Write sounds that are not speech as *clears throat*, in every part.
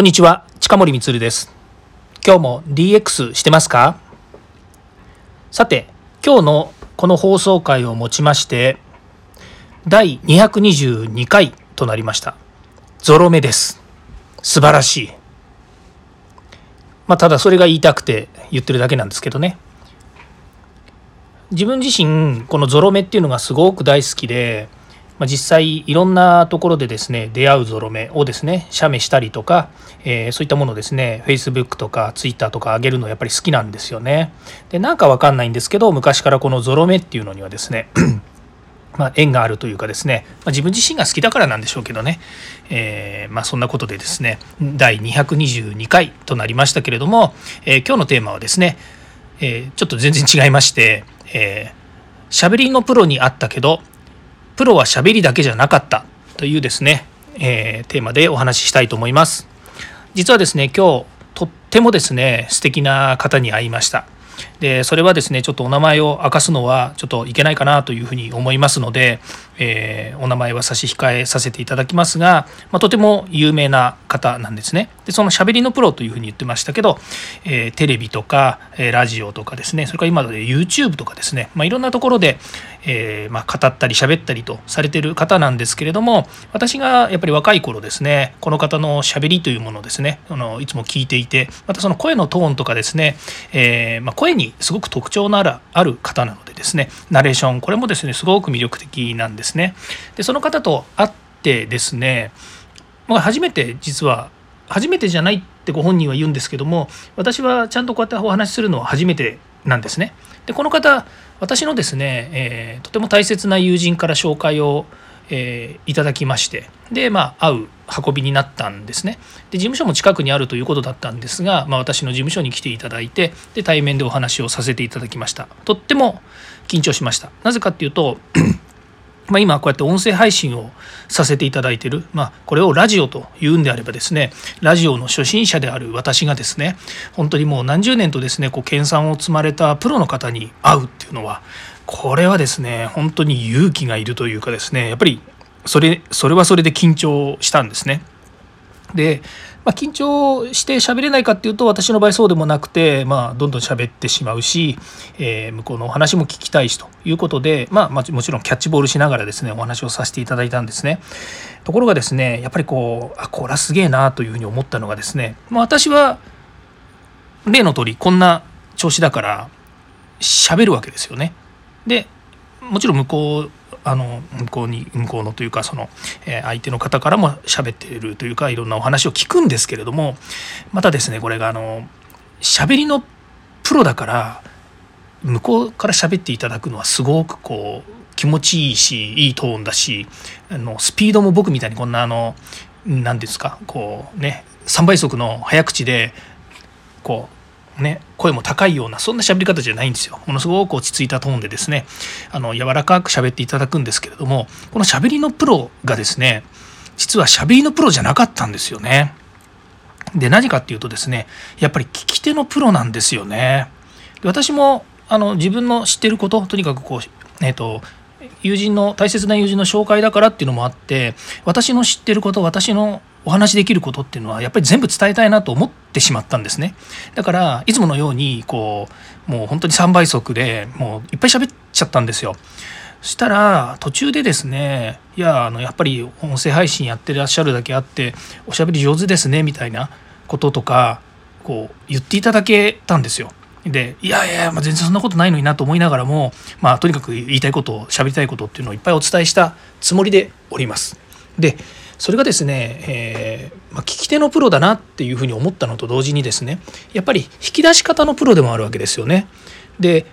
こんにちは、近森光です。今日も DX してますか？さて、今日のこの放送回をもちまして、第222回となりました。ゾロ目です。素晴らしい。まあ、ただそれが言いたくて言ってるだけなんですけどね。自分自身、このゾロ目っていうのがすごく大好きで、まあ、実際いろんなところでですね出会うゾロ目をですね写メしたりとか、えー、そういったものですね Facebook とか Twitter とか上げるのやっぱり好きなんですよね。でなんかわかんないんですけど昔からこのゾロ目っていうのにはですね *clears throat* まあ、縁があるというかですね、まあ、自分自身が好きだからなんでしょうけどね、えー、まあ、そんなことでですね第222回となりましたけれども、えー、今日のテーマはですね、えー、ちょっと全然違いまして「えー、しゃべりのプロに会ったけどプロは喋りだけじゃなかったというですね、えー、テーマでお話ししたいと思います。実はですね、今日とってもですね、素敵な方に会いました。でそれはですねちょっとお名前を明かすのはちょっといけないかなというふうに思いますので、えー、お名前は差し控えさせていただきますが、まあ、とても有名な方なんですねでそのしゃべりのプロというふうに言ってましたけど、えー、テレビとか、えラジオとかですねそれから今で YouTube とかですね、まあ、いろんなところで、えー、まあ、語ったり喋ったりとされてる方なんですけれども私がやっぱり若い頃ですねこの方のしゃべりというものをですねあのいつも聞いていてまたその声のトーンとかですね、えー、まあ、声にすごく特徴のあるある方なのでですねナレーションこれもですねすごく魅力的なんですね。でその方と会ってですね、初めて実は初めてじゃないってご本人は言うんですけども私はちゃんとこうやってお話しするのは初めてなんですね。でこの方私のですね、えー、とても大切な友人から紹介を、えー、いただきましてでまあ会う運びになったんですね。で事務所も近くにあるということだったんですが、まあ、私の事務所に来ていただいてで対面でお話をさせていただきました。とっても緊張しました。なぜかっていうとまあ、今こうやって音声配信をさせていただいている、まあ、これをラジオというんであればですねラジオの初心者である私がですね本当にもう何十年とですねこう研鑽を積まれたプロの方に会うっていうのはこれはですね本当に勇気がいるというかですねやっぱりそれそれはそれで緊張したんですね。でまあ、緊張して喋れないかっていうと私の場合そうでもなくて、まあ、どんどん喋ってしまうし、えー、向こうのお話も聞きたいしということで、まあ、もちろんキャッチボールしながらですねお話をさせていただいたんですね。ところがですねやっぱりこうあこれはすげえなというふうに思ったのがですね、まあ、私は例の通りこんな調子だから喋るわけですよね。でもちろん向こうあの向こうに向こうのというかその、え相手の方からも喋っているというかいろんなお話を聞くんですけれどもまたですねこれがあの喋りのプロだから向こうから喋っていただくのはすごくこう気持ちいいしいいトーンだしあのスピードも僕みたいにこんなあの何ですかこうね3倍速の早口でこうね、声も高いようなそんな喋り方じゃないんですよ。ものすごく落ち着いたトーンでですねあの柔らかく喋っていただくんですけれどもこの喋りのプロがですね実は喋りのプロじゃなかったんですよね。で何かっていうとですねやっぱり聞き手のプロなんですよね。で私もあの自分の知ってることとにかくこうえっ、ー、と友人の大切な友人の紹介だからっていうのもあって私の知ってること私のお話しできることっていうのはやっぱり全部伝えたいなと思ってしまったんですね。だからいつものようにこうもう本当に3倍速でもういっぱい喋っちゃったんですよ。そしたら途中でですねいやあのやっぱり音声配信やってらっしゃるだけあっておしゃべり上手ですねみたいなこととかこう言っていただけたんですよ。でいやいや、まあ、全然そんなことないのになと思いながらも、まあ、とにかく言いたいこと喋りたいことっていうのをいっぱいお伝えしたつもりでおります。でそれがですね、えー、まあ、聞き手のプロだなっていうふうに思ったのと同時にですねやっぱり引き出し方のプロでもあるわけですよね。で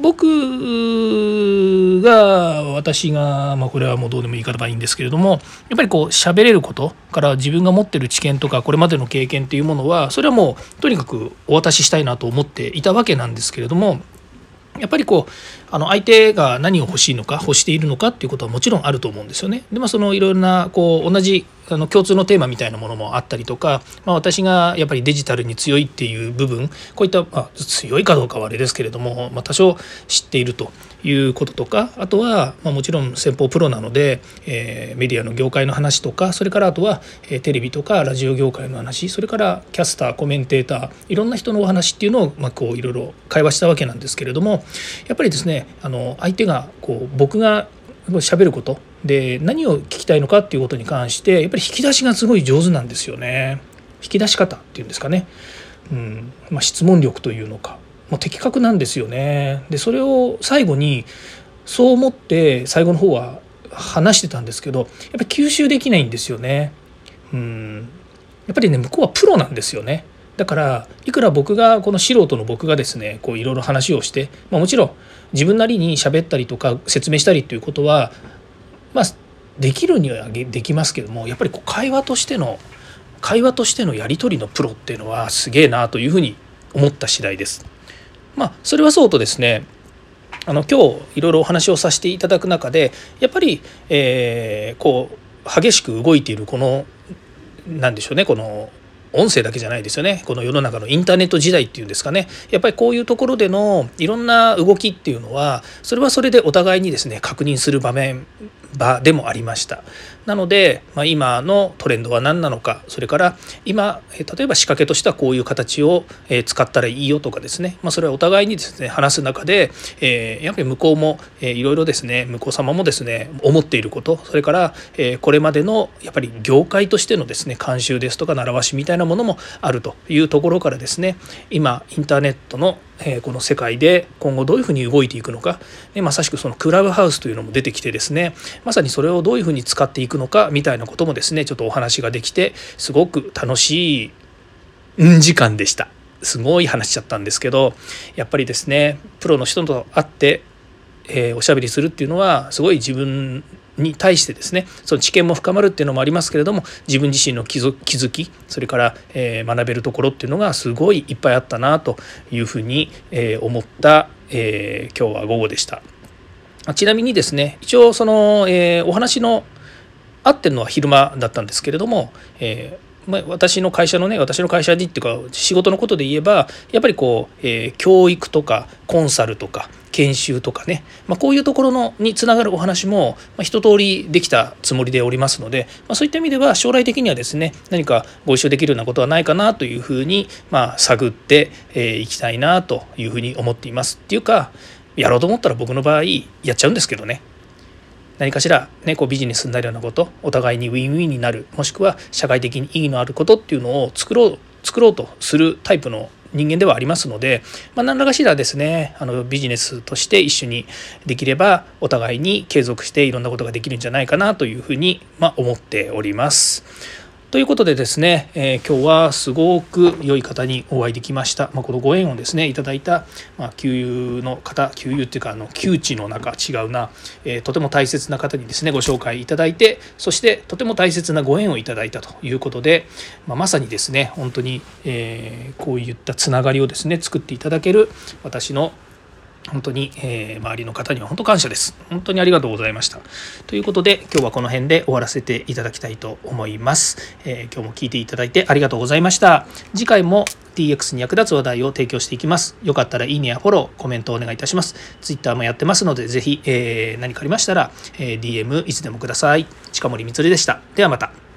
僕が私が、まあ、これはもうどうでもいい方ばいいんですけれどもやっぱりこう喋れることから自分が持ってる知見とかこれまでの経験っていうものはそれはもうとにかくお渡ししたいなと思っていたわけなんですけれどもやっぱりこうあの相手が何を欲しいのか欲しているのかっていうことはもちろんあると思うんですよね。でまあそのいろいろなこう同じあの共通のテーマみたいなものもあったりとか、まあ、私がやっぱりデジタルに強いっていう部分こういった、まあ、強いかどうかはあれですけれども、まあ、多少知っているということとかあとは、まあ、もちろん先方プロなので、えー、メディアの業界の話とかそれからあとは、えー、テレビとかラジオ業界の話それからキャスターコメンテーターいろんな人のお話っていうのを、まあ、こういろいろ会話したわけなんですけれどもやっぱりですねあの相手がこう僕が喋ることで何を聞きたいのかっていうことに関してやっぱり引き出しがすごい上手なんですよね。引き出し方っていうんですかね、うん。まあ、質問力というのか。もう的確なんですよね。でそれを最後にそう思って最後の方は話してたんですけどやっぱり吸収できないんですよね。うん。やっぱりね向こうはプロなんですよね。だからいくら僕がこの素人の僕がですねこういろいろ話をして、まあ、もちろん自分なりに喋ったりとか説明したりということはまあできるにはできますけどもやっぱりこう会話としての会話としてのやり取りのプロっていうのはすげえなというふうに思った次第です。まあそれはそうとですねあの今日いろいろお話をさせていただく中でやっぱり、えー、こう激しく動いているこの何でしょうねこの音声だけじゃないですよね。この世の中のインターネット時代っていうんですかね。やっぱりこういうところでのいろんな動きっていうのはそれはそれでお互いにですね確認する場面。場でもありました。なので、まあ、今のトレンドは何なのかそれから今例えば仕掛けとしてはこういう形を使ったらいいよとかですね、まあ、それはお互いにですね話す中で、えー、やっぱり向こうも、いろいろですね向こう様もですね思っていることそれから、えー、これまでのやっぱり業界としてのですね慣習ですとか習わしみたいなものもあるというところからですね今インターネットのえこの世界で今後どういうふうに動いていくのか、ね、まさしくそのクラブハウスというのも出てきてですねまさにそれをどういうふうに使っていくのかみたいなこともですねちょっとお話ができてすごく楽しい時間でした。すごい話しちゃったんですけどやっぱりですねプロの人と会って、え、おしゃべりするっていうのはすごい自分に対してですねその知見も深まるっていうのもありますけれども自分自身の気づきそれから、え、学べるところっていうのがすごいいっぱいあったなというふうに、え、思った、え、今日は午後でした。ちなみにですね一応その、えお話の合ってるのは昼間だったんですけれども、えま、私の会社のね私の会社にっていうか仕事のことで言えばやっぱりこう、えー、教育とかコンサルとか研修とかね、まあ、こういうところのにつながるお話も、まあ、一通りできたつもりでおりますので、まあ、そういった意味では将来的にはですね何かご一緒できるようなことはないかなというふうに、まあ、探ってい、えー、きたいなというふうに思っています。っていうかやろうと思ったら僕の場合やっちゃうんですけどね。何かしら、ね、こうビジネスになるようなことお互いにウィンウィンになるもしくは社会的に意義のあることっていうのを作ろう作ろうとするタイプの人間ではありますので、まあ、何らかしらですねあのビジネスとして一緒にできればお互いに継続していろんなことができるんじゃないかなというふうに、まあ、思っております。ということでですね、えー、今日はすごく良い方にお会いできました。まあ、このご縁をですね、いただいた、まあ、給油の方、給油っていうか、あの、窮地の中、違うな、えー、とても大切な方にですね、ご紹介いただいて、そしてとても大切なご縁をいただいたということで、まあ、まさにですね、本当に、えー、こういったつながりをですね、作っていただける私の本当に、えー、周りの方には本当感謝です。本当にありがとうございました。ということで、今日はこの辺で終わらせていただきたいと思います。えー、今日も聞いていただいてありがとうございました。次回も DX に役立つ話題を提供していきます。よかったらいいねやフォロー、コメントをお願いいたします。Twitter もやってますので、ぜひ、えー、何かありましたら、え DM いつでもください。近森光でした。ではまた。